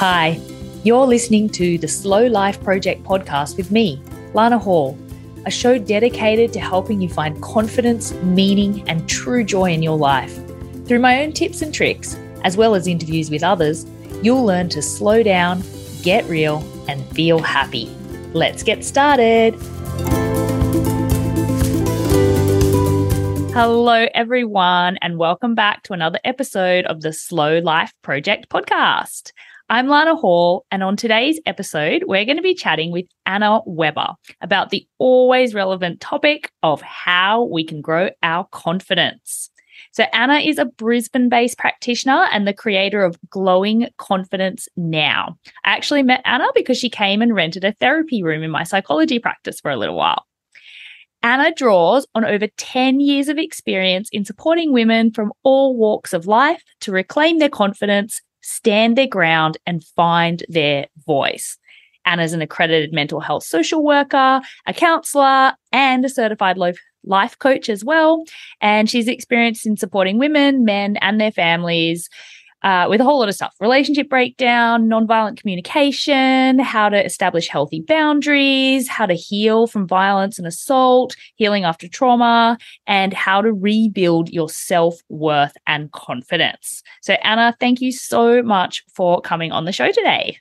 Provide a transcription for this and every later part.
Hi, you're listening to the Slow Life Project podcast with me, Lana Hall, a show dedicated to helping you find confidence, meaning, and true joy in your life. Through my own tips and tricks, as well as interviews with others, you'll learn to slow down, get real, and feel happy. Let's get started. Hello, everyone, and welcome back to another episode of the Slow Life Project podcast. I'm Lana Hall, and on today's episode, we're going to be chatting with Anna Weber about the always relevant topic of how we can grow our confidence. So, Anna is a Brisbane based practitioner and the creator of Glowing Confidence Now. I actually met Anna because she came and rented a therapy room in my psychology practice for a little while. Anna draws on over 10 years of experience in supporting women from all walks of life to reclaim their confidence, stand their ground, and find their voice. Anna's an accredited mental health social worker, a counselor, and a certified life coach as well. And she's experienced in supporting women, men, and their families uh, with a whole lot of stuff relationship breakdown, nonviolent communication, how to establish healthy boundaries, how to heal from violence and assault, healing after trauma, and how to rebuild your self worth and confidence. So, Anna, thank you so much for coming on the show today.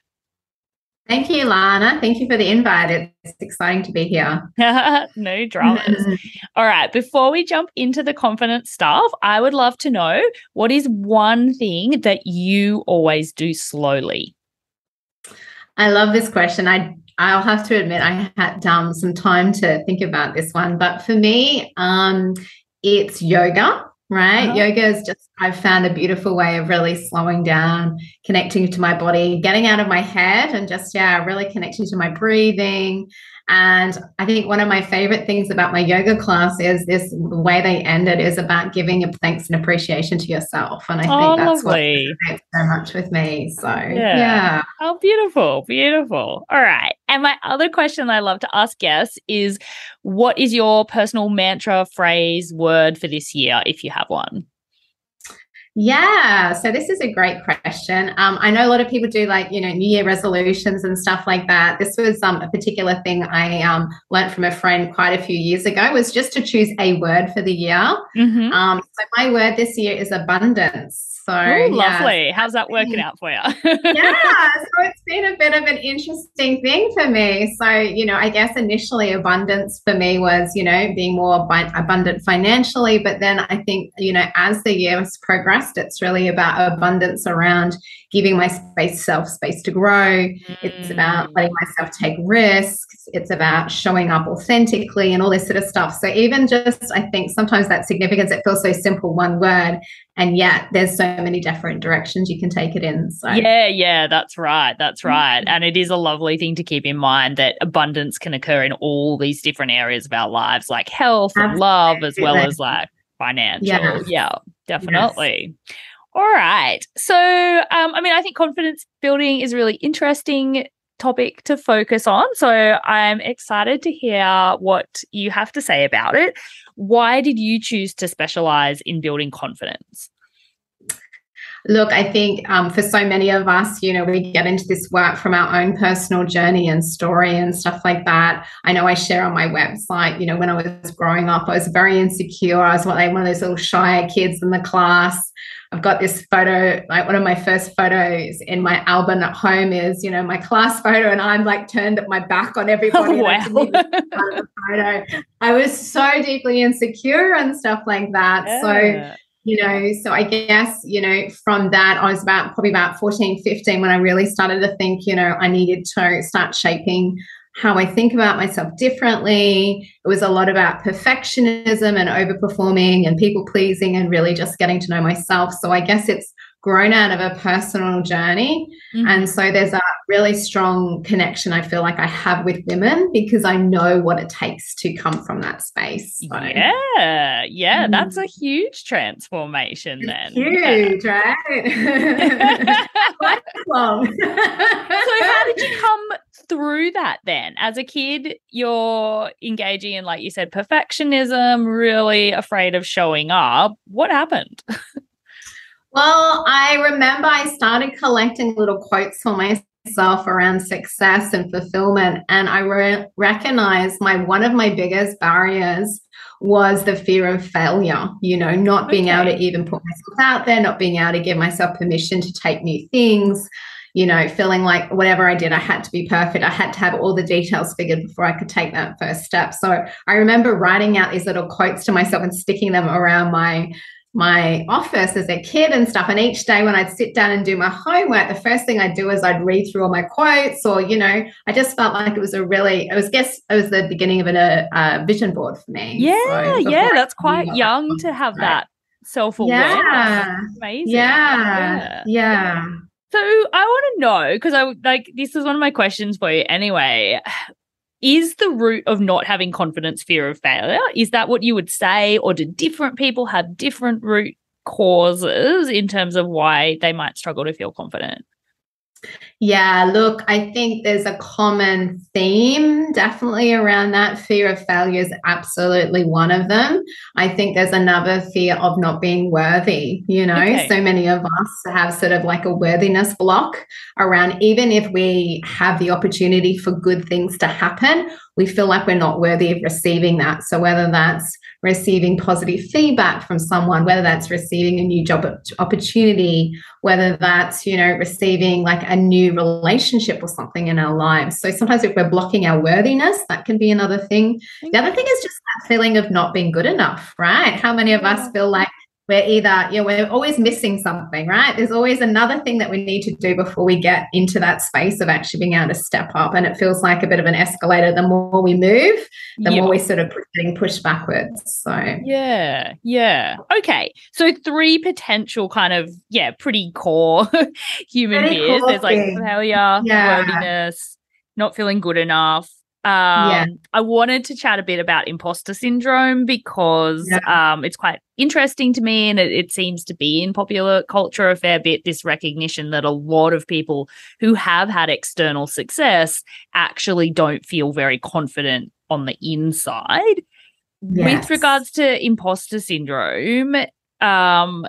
Thank you, Lana. Thank you for the invite. It's exciting to be here. no dramas. All right. Before we jump into the confidence stuff, I would love to know what is one thing that you always do slowly? I love this question. I I'll have to admit I had um, some time to think about this one, but for me, um, it's yoga right? Uh-huh. Yoga is just, I've found a beautiful way of really slowing down, connecting to my body, getting out of my head, and just, yeah, really connecting to my breathing. And I think one of my favorite things about my yoga class is this the way they end it is about giving a thanks and appreciation to yourself. And I think oh, that's lovely. what so much with me. So yeah. yeah. Oh, beautiful. Beautiful. All right. And my other question I love to ask guests is what is your personal mantra, phrase, word for this year, if you have one? Yeah, so this is a great question. Um, I know a lot of people do like you know New Year resolutions and stuff like that. This was um, a particular thing I um, learned from a friend quite a few years ago. Was just to choose a word for the year. Mm-hmm. Um, so my word this year is abundance. So Ooh, lovely. Yeah. How's that working out for you? yeah, so it's been a bit of an interesting thing for me. So, you know, I guess initially abundance for me was, you know, being more abundant financially. But then I think, you know, as the year has progressed, it's really about abundance around giving my space self space to grow. Mm. It's about mm. letting myself take risks. It's about showing up authentically and all this sort of stuff. So even just I think sometimes that significance, it feels so simple, one word, and yet there's so many different directions you can take it in. So yeah, yeah, that's right. That's right. Mm-hmm. And it is a lovely thing to keep in mind that abundance can occur in all these different areas of our lives, like health Absolutely. and love, as well as like financial. Yes. Yeah, definitely. Yes. All right. So, um, I mean, I think confidence building is really interesting topic to focus on. So, I'm excited to hear what you have to say about it. Why did you choose to specialize in building confidence? Look, I think um, for so many of us, you know, we get into this work from our own personal journey and story and stuff like that. I know I share on my website, you know, when I was growing up, I was very insecure. I was like one of those little shy kids in the class. I've got this photo, like one of my first photos in my album at home is, you know, my class photo, and I'm like turned my back on everybody. Oh, wow. photo. I was so deeply insecure and stuff like that. Yeah. So, you know, so I guess, you know, from that, I was about probably about 14, 15 when I really started to think, you know, I needed to start shaping how I think about myself differently. It was a lot about perfectionism and overperforming and people pleasing and really just getting to know myself. So I guess it's grown out of a personal journey. Mm-hmm. And so there's a really strong connection I feel like I have with women because I know what it takes to come from that space. So. Yeah, yeah, mm. that's a huge transformation then. Huge, yeah. right? long. so how did you come through that then? As a kid, you're engaging in, like you said, perfectionism, really afraid of showing up. What happened? Well, I remember I started collecting little quotes for myself around success and fulfillment, and I re- recognized my one of my biggest barriers was the fear of failure. You know, not okay. being able to even put myself out there, not being able to give myself permission to take new things. You know, feeling like whatever I did, I had to be perfect. I had to have all the details figured before I could take that first step. So I remember writing out these little quotes to myself and sticking them around my my office as a kid and stuff. And each day when I'd sit down and do my homework, the first thing I'd do is I'd read through all my quotes, or you know, I just felt like it was a really, it was guess it was the beginning of a, a uh, uh, vision board for me. Yeah, so yeah, that's quite young to have right. that self awareness. Yeah, amazing. Yeah, yeah. yeah. So I want to know because I like this is one of my questions for you anyway is the root of not having confidence fear of failure? Is that what you would say? Or do different people have different root causes in terms of why they might struggle to feel confident? Yeah, look, I think there's a common theme definitely around that. Fear of failure is absolutely one of them. I think there's another fear of not being worthy. You know, okay. so many of us have sort of like a worthiness block around even if we have the opportunity for good things to happen, we feel like we're not worthy of receiving that. So whether that's receiving positive feedback from someone, whether that's receiving a new job opportunity, whether that's, you know, receiving like a new relationship or something in our lives. So sometimes if we're blocking our worthiness, that can be another thing. The other thing is just that feeling of not being good enough, right? How many of us feel like we're either, you know, we're always missing something, right? There's always another thing that we need to do before we get into that space of actually being able to step up. And it feels like a bit of an escalator. The more we move, the yeah. more we sort of getting pushed backwards. So, yeah, yeah. Okay. So, three potential kind of, yeah, pretty core human pretty fears. There's like failure, yeah. worthiness, not feeling good enough, um, yeah. I wanted to chat a bit about imposter syndrome because yeah. um, it's quite interesting to me and it, it, seems to be in popular culture a fair bit this recognition that a lot of people who have had external success actually don't feel very confident on the inside. Yes. With regards to imposter syndrome, um,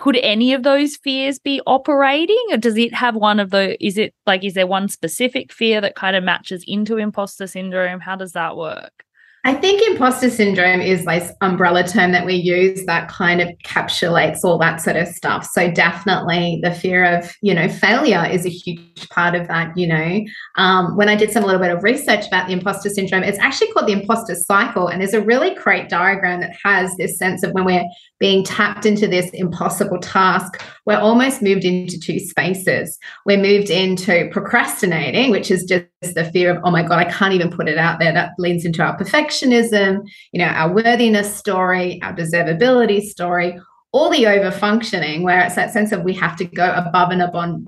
could any of those fears be operating or does it have one of the is it like is there one specific fear that kind of matches into imposter syndrome how does that work I think imposter syndrome is like umbrella term that we use that kind of encapsulates all that sort of stuff. So definitely the fear of, you know, failure is a huge part of that, you know. Um, when I did some little bit of research about the imposter syndrome, it's actually called the imposter cycle. And there's a really great diagram that has this sense of when we're being tapped into this impossible task, we're almost moved into two spaces. We're moved into procrastinating, which is just the fear of, oh my God, I can't even put it out there. That leans into our perfectionism, you know, our worthiness story, our deservability story, all the over functioning, where it's that sense of we have to go above and above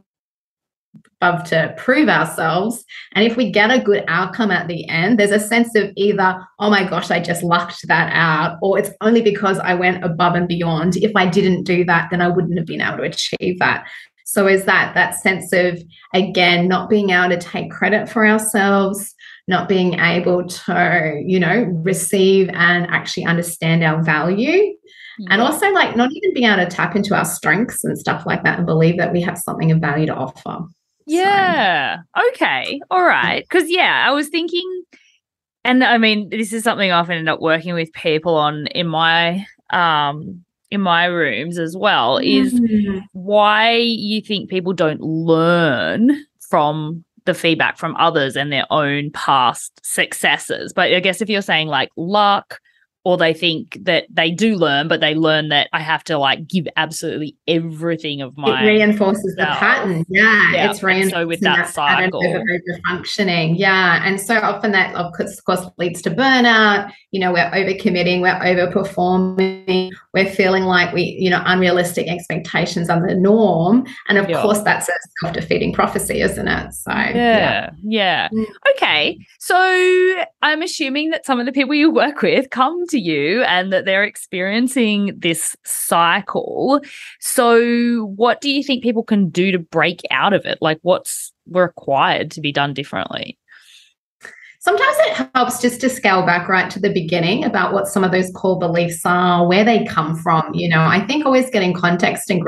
above to prove ourselves. And if we get a good outcome at the end, there's a sense of either, oh my gosh, I just lucked that out, or it's only because I went above and beyond. If I didn't do that, then I wouldn't have been able to achieve that. So is that that sense of again not being able to take credit for ourselves, not being able to, you know, receive and actually understand our value. Yeah. And also like not even being able to tap into our strengths and stuff like that and believe that we have something of value to offer. Yeah. So. Okay. All right. Because, yeah, I was thinking, and I mean, this is something I often end up working with people on in my, um, in my rooms as well is mm-hmm. why you think people don't learn from the feedback from others and their own past successes. But I guess if you're saying like luck, or they think that they do learn, but they learn that I have to like give absolutely everything of my. It reinforces self. the pattern. Yeah, yeah. it's reinforcing so with that, that cycle of functioning. Yeah, and so often that of course leads to burnout. You know, we're overcommitting, we're overperforming, we're feeling like we, you know, unrealistic expectations are the norm, and of yeah. course that's a self defeating prophecy, isn't it? So yeah, yeah. yeah. Mm. Okay, so I'm assuming that some of the people you work with come to you and that they're experiencing this cycle. So, what do you think people can do to break out of it? Like, what's required to be done differently? sometimes it helps just to scale back right to the beginning about what some of those core beliefs are, where they come from. You know, I think always getting context and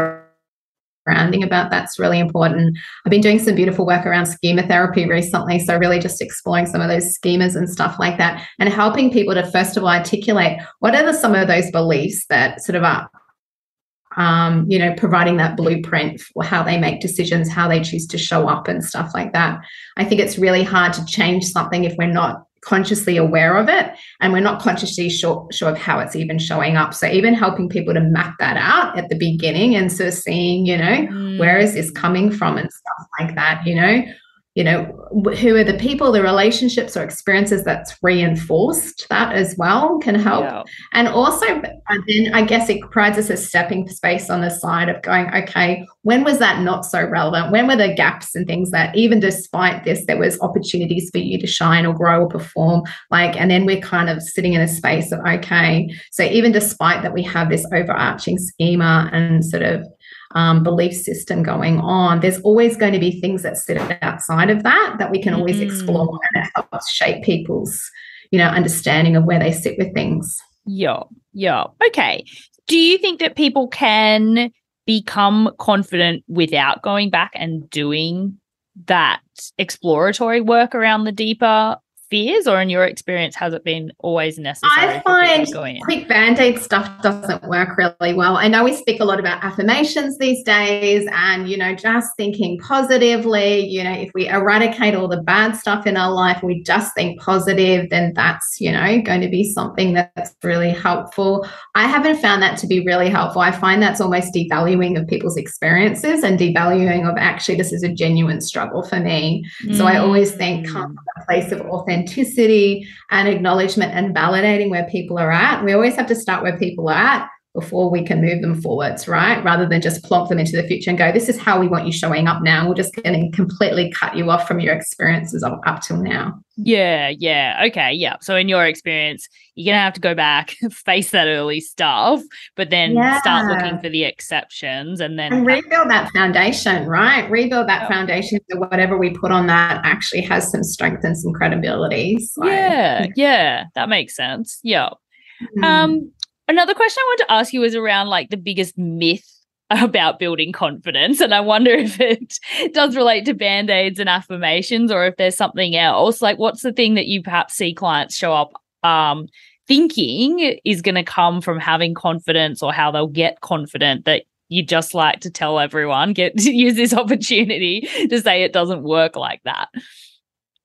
grounding about that's really important. I've been doing some beautiful work around schema therapy recently. So, really just exploring some of those schemas and stuff like that and helping people to, first of all, articulate what are the, some of those beliefs that sort of are um, you know, providing that blueprint for how they make decisions, how they choose to show up, and stuff like that. I think it's really hard to change something if we're not consciously aware of it and we're not consciously sure, sure of how it's even showing up. So, even helping people to map that out at the beginning and sort of seeing, you know, mm. where is this coming from and stuff like that, you know, you know who are the people the relationships or experiences that's reinforced that as well can help. Yeah. and also uh, then i guess it provides us a stepping space on the side of going okay when was that not so relevant? When were the gaps and things that even despite this there was opportunities for you to shine or grow or perform? Like and then we're kind of sitting in a space of okay. So even despite that we have this overarching schema and sort of um, belief system going on, there's always going to be things that sit outside of that that we can always mm. explore and it helps shape people's, you know, understanding of where they sit with things. Yeah. Yeah. Okay. Do you think that people can become confident without going back and doing that exploratory work around the deeper fears, or in your experience, has it been always necessary? I find quick band aid stuff doesn't work really well. I know we speak a lot about affirmations these days and, you know, just thinking positively. You know, if we eradicate all the bad stuff in our life, we just think positive, then that's, you know, going to be something that's really helpful. I haven't found that to be really helpful. I find that's almost devaluing of people's experiences and devaluing of actually, this is a genuine struggle for me. Mm. So I always think come from a place of authenticity authenticity and acknowledgement and validating where people are at. We always have to start where people are at before we can move them forwards, right? Rather than just plonk them into the future and go, this is how we want you showing up now. We're just going to completely cut you off from your experiences up, up till now. Yeah, yeah. Okay, yeah. So in your experience, you're going to have to go back, face that early stuff, but then yeah. start looking for the exceptions and then and rebuild that foundation, right? Rebuild that foundation so whatever we put on that actually has some strength and some credibility. So. Yeah, yeah. That makes sense. Yeah. Mm. Um Another question I want to ask you is around like the biggest myth about building confidence. And I wonder if it does relate to band aids and affirmations or if there's something else. Like, what's the thing that you perhaps see clients show up um, thinking is going to come from having confidence or how they'll get confident that you just like to tell everyone, get use this opportunity to say it doesn't work like that?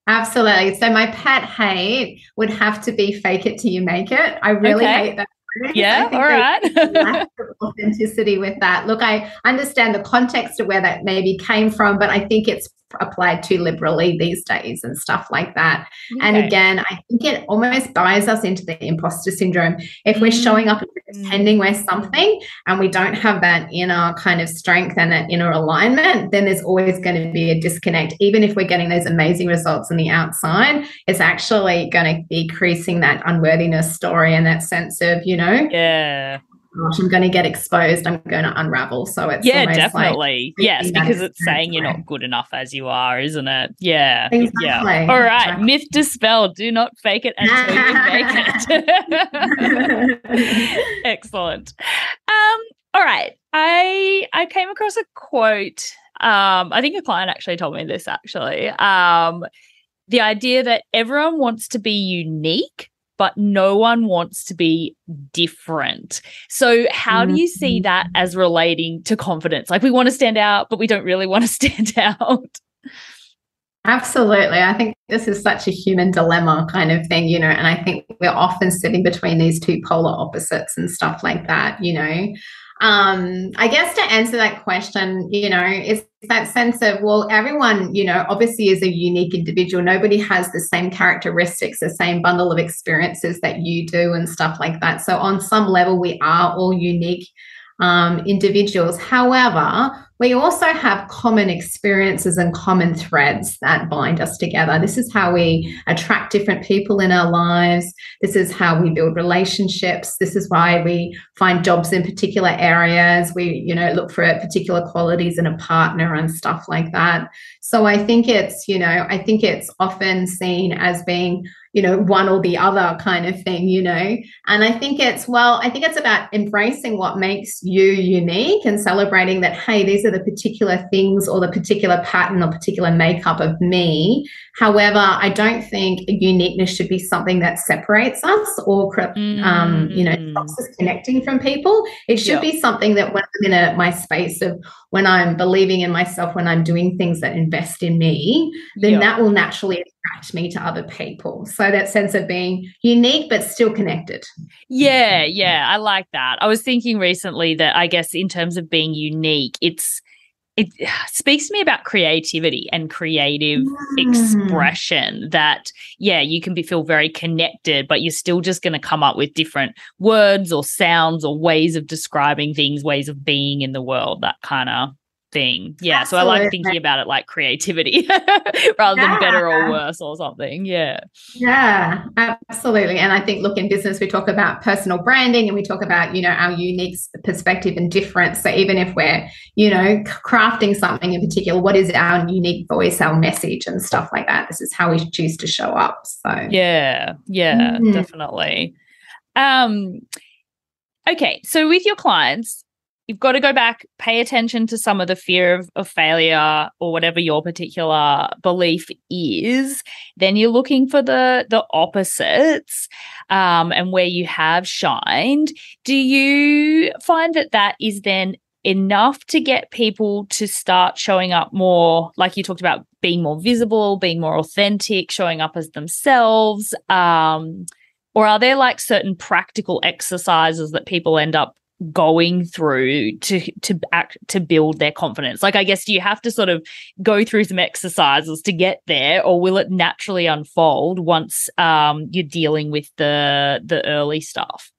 Absolutely. So my pet hate would have to be fake it till you make it. I really okay. hate that yeah, all right. authenticity with that. Look, I understand the context of where that maybe came from, but I think it's applied too liberally these days and stuff like that. Okay. And again, I think it almost buys us into the imposter syndrome. If we're showing up and mm. pretending we're something and we don't have that inner kind of strength and that inner alignment, then there's always going to be a disconnect. Even if we're getting those amazing results on the outside, it's actually going to be increasing that unworthiness story and that sense of, you know, yeah gosh, I'm going to get exposed. I'm going to unravel. So it's yeah, definitely like yes, because it's saying you're not good enough as you are, isn't it? Yeah, exactly. yeah. All right, exactly. myth dispelled. Do not fake it until you make it. Excellent. Um, all right, I I came across a quote. Um, I think a client actually told me this. Actually, um, the idea that everyone wants to be unique but no one wants to be different. So, how do you see mm-hmm. that as relating to confidence? Like, we want to stand out, but we don't really want to stand out. Absolutely. I think this is such a human dilemma kind of thing, you know, and I think we're often sitting between these two polar opposites and stuff like that, you know. Um, I guess to answer that question, you know, it's that sense of, well, everyone, you know, obviously is a unique individual. Nobody has the same characteristics, the same bundle of experiences that you do and stuff like that. So, on some level, we are all unique um, individuals. However, we also have common experiences and common threads that bind us together. This is how we attract different people in our lives. This is how we build relationships. This is why we find jobs in particular areas. We, you know, look for particular qualities in a partner and stuff like that. So I think it's, you know, I think it's often seen as being you know, one or the other kind of thing, you know. And I think it's, well, I think it's about embracing what makes you unique and celebrating that, hey, these are the particular things or the particular pattern or particular makeup of me. However, I don't think uniqueness should be something that separates us or, um, you know, mm. stops us connecting from people. It should be something that when I'm in a, my space of when I'm believing in myself, when I'm doing things that invest in me, then that will naturally attract me to other people. So that sense of being unique but still connected. Yeah, yeah, I like that. I was thinking recently that I guess in terms of being unique, it's it speaks to me about creativity and creative mm. expression that yeah you can be feel very connected but you're still just going to come up with different words or sounds or ways of describing things ways of being in the world that kind of thing. Yeah. Absolutely. So I like thinking about it like creativity rather yeah. than better or worse or something. Yeah. Yeah, absolutely. And I think, look, in business, we talk about personal branding and we talk about, you know, our unique perspective and difference. So even if we're, you know, crafting something in particular, what is our unique voice, our message and stuff like that? This is how we choose to show up. So, yeah. Yeah, mm-hmm. definitely. Um, okay. So with your clients, you've got to go back, pay attention to some of the fear of, of failure or whatever your particular belief is. Then you're looking for the the opposites um, and where you have shined. Do you find that that is then enough to get people to start showing up more like you talked about being more visible being more authentic showing up as themselves um, or are there like certain practical exercises that people end up going through to to act to build their confidence? Like i guess do you have to sort of go through some exercises to get there or will it naturally unfold once um, you're dealing with the the early stuff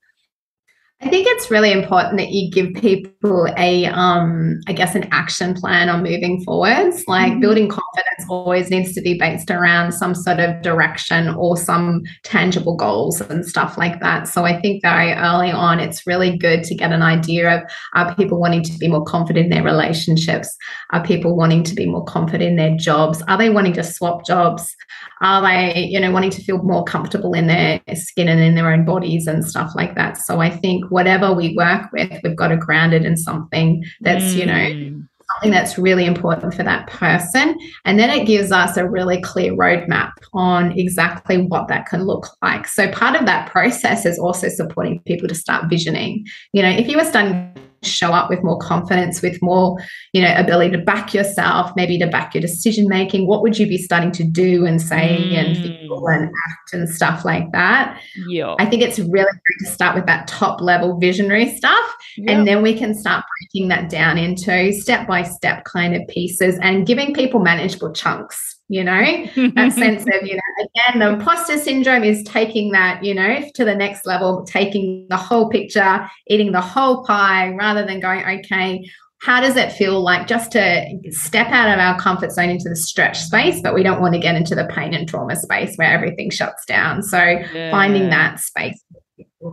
I think it's really important that you give people a, um, I guess, an action plan on moving forwards. Like mm-hmm. building confidence always needs to be based around some sort of direction or some tangible goals and stuff like that. So I think very early on, it's really good to get an idea of are people wanting to be more confident in their relationships? Are people wanting to be more confident in their jobs? Are they wanting to swap jobs? Are they, you know, wanting to feel more comfortable in their skin and in their own bodies and stuff like that? So I think whatever we work with, we've got to ground it in something that's, mm. you know, mm. something that's really important for that person. And then it gives us a really clear roadmap on exactly what that can look like. So part of that process is also supporting people to start visioning. You know, if you were starting show up with more confidence, with more, you know, ability to back yourself, maybe to back your decision making? What would you be starting to do and say mm. and feel and act and stuff like that? Yeah. I think it's really great to start with that top level visionary stuff. And then we can start breaking that down into step by step kind of pieces and giving people manageable chunks you know that sense of you know again the imposter syndrome is taking that you know to the next level taking the whole picture eating the whole pie rather than going okay how does it feel like just to step out of our comfort zone into the stretch space but we don't want to get into the pain and trauma space where everything shuts down so yeah. finding that space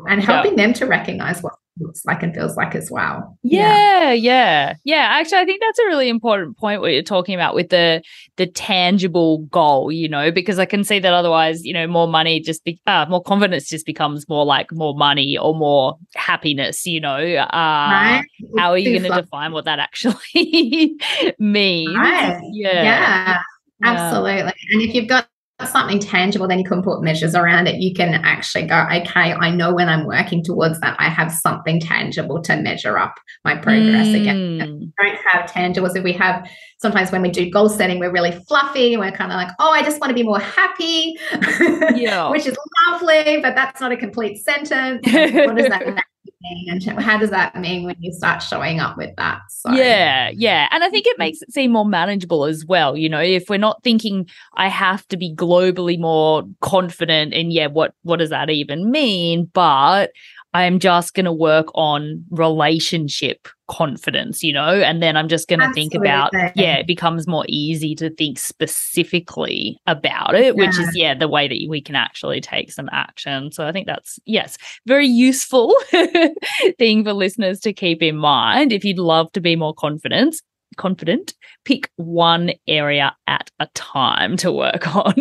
and helping yeah. them to recognize what looks like and feels like as well. Yeah, yeah, yeah, yeah. Actually, I think that's a really important point what you're talking about with the the tangible goal. You know, because I can see that otherwise, you know, more money just be uh, more confidence just becomes more like more money or more happiness. You know, uh, right. how are you going to define what that actually means? Right. Yeah. yeah. Absolutely. And if you've got something tangible, then you can put measures around it. You can actually go, okay, I know when I'm working towards that, I have something tangible to measure up my progress mm. again. don't have tangibles. If we have sometimes when we do goal setting, we're really fluffy and we're kind of like, oh, I just want to be more happy, yeah. which is lovely, but that's not a complete sentence. what does that and how does that mean when you start showing up with that? So yeah yeah and i think it mm-hmm. makes it seem more manageable as well you know if we're not thinking i have to be globally more confident and yeah what what does that even mean? But I'm just going to work on relationship confidence, you know, and then I'm just going to think about, yeah, it becomes more easy to think specifically about it, yeah. which is, yeah, the way that we can actually take some action. So I think that's, yes, very useful thing for listeners to keep in mind. If you'd love to be more confident, confident, pick one area at a time to work on.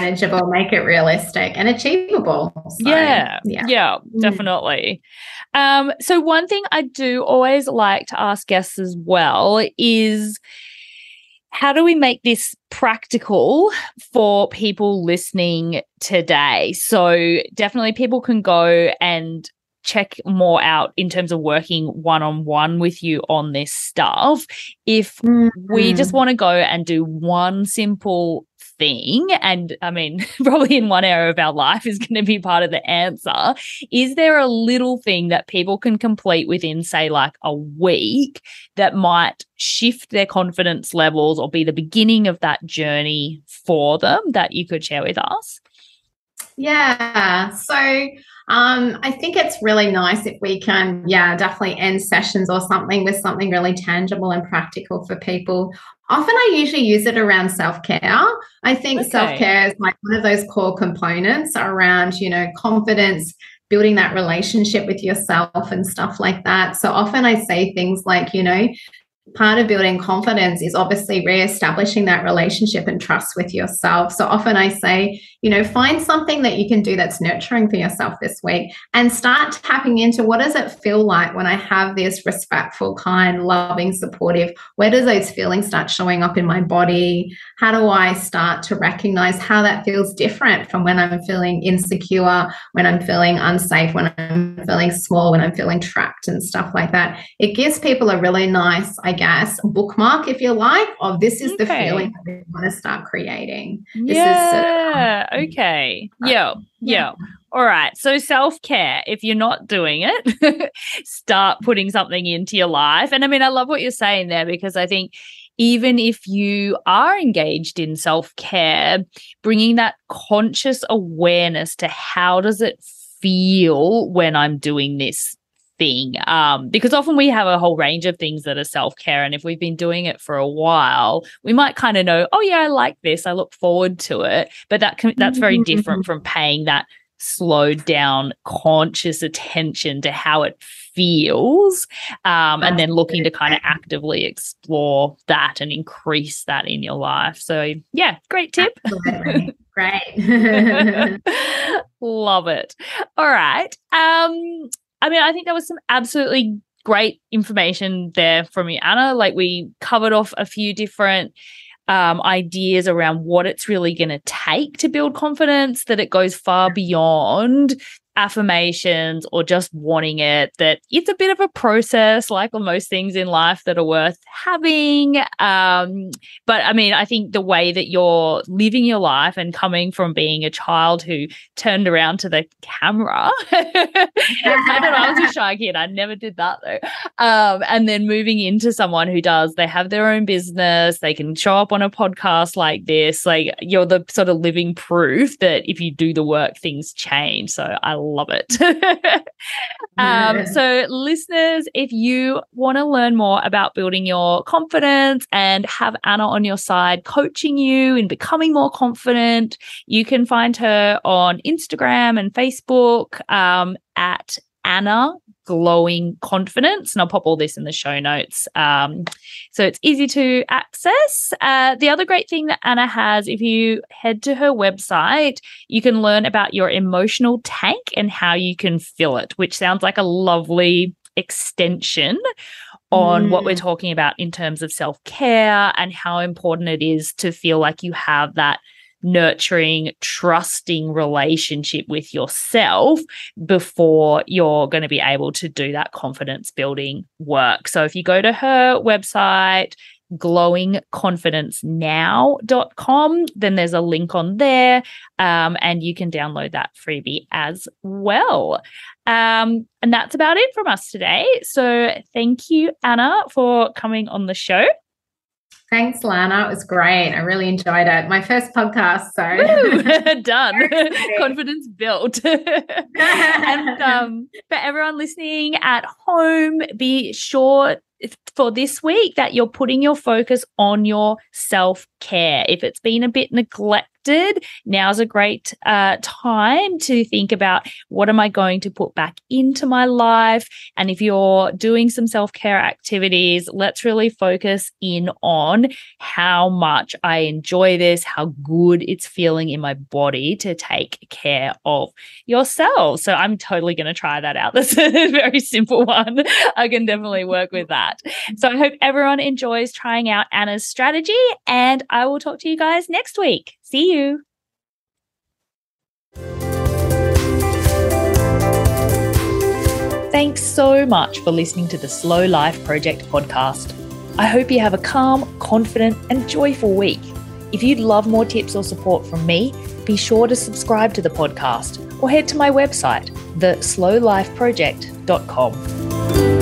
manageable, make it realistic and achievable. So, yeah, yeah, yeah, mm. definitely. Um, so one thing I do always like to ask guests as well is how do we make this practical for people listening today? So, definitely people can go and check more out in terms of working one on one with you on this stuff. If mm-hmm. we just want to go and do one simple thing, and I mean, probably in one area of our life is going to be part of the answer, is there a little thing that people can complete within, say, like a week that might shift their confidence levels or be the beginning of that journey for them that you could share with us? Yeah. So, um, I think it's really nice if we can, yeah, definitely end sessions or something with something really tangible and practical for people. Often I usually use it around self care. I think okay. self care is like one of those core components around, you know, confidence, building that relationship with yourself and stuff like that. So often I say things like, you know, part of building confidence is obviously re-establishing that relationship and trust with yourself so often i say you know find something that you can do that's nurturing for yourself this week and start tapping into what does it feel like when i have this respectful kind loving supportive where does those feelings start showing up in my body how do i start to recognize how that feels different from when i'm feeling insecure when i'm feeling unsafe when i'm feeling small when i'm feeling trapped and stuff like that it gives people a really nice i guess, bookmark, if you like, of this is okay. the feeling that we want to start creating. This yeah. Sort of, Mm. okay. Yeah. yeah. Yeah. All right. So self care, if you're not doing it, start putting something into your life. And I mean, I love what you're saying there because I think even if you are engaged in self care, bringing that conscious awareness to how does it feel when I'm doing this thing um, because often we have a whole range of things that are self-care and if we've been doing it for a while we might kind of know oh yeah i like this i look forward to it. But that can, that's very different mm-hmm. from paying that slowed down conscious attention to how it feels um, and then looking to kind of actively explore that and increase that in your life. So yeah great tip. Great. Love it. All right um I mean, I think there was some absolutely great information there from you, Anna. Like we covered off a few different um, ideas around what it's really going to take to build confidence, that it goes far beyond affirmations or just wanting it, that it's a bit of a process, like most things in life that are worth having. Um, but I mean, I think the way that you're living your life and coming from being a child who turned around to the camera, I I was a shy kid. I never did that though. Um, and then moving into someone who does, they have their own business, they can show up on a podcast like this. Like you're the sort of living proof that if you do the work, things change. So I love it. um, so, listeners, if you want to learn more about building your confidence and have Anna on your side coaching you in becoming more confident, you can find her on Instagram and Facebook um, at Anna glowing confidence. And I'll pop all this in the show notes. Um, so it's easy to access. Uh, the other great thing that Anna has, if you head to her website, you can learn about your emotional tank and how you can fill it, which sounds like a lovely extension on mm. what we're mm. talking about in terms of self care and how important it is to feel like you have that nurturing, trusting relationship with yourself before you're going to be able to do that confidence building work. So if you go to her website, glowingconfidencenow.com. Then there's a link on there, um, and you can download that freebie as well. Um, and that's about it from us today. So thank you, Anna, for coming on the show. Thanks, Lana. It was great. I really enjoyed it. My first podcast, so done. Confidence built. and um, for everyone listening at home, be sure for this week that you're putting your focus on your self care. If it's been a bit neglected, now's a great uh, time to think about what am I going to put back into my life. And if you're doing some self care activities, let's really focus in on how much I enjoy this, how good it's feeling in my body to take care of yourself. So I'm totally going to try that out. That's a very simple one. I can definitely work with that. So I hope everyone enjoys trying out Anna's strategy, and I will talk to you guys next week. See you. Thanks so much for listening to the Slow Life Project podcast. I hope you have a calm, confident, and joyful week. If you'd love more tips or support from me, be sure to subscribe to the podcast or head to my website, theslowlifeproject.com.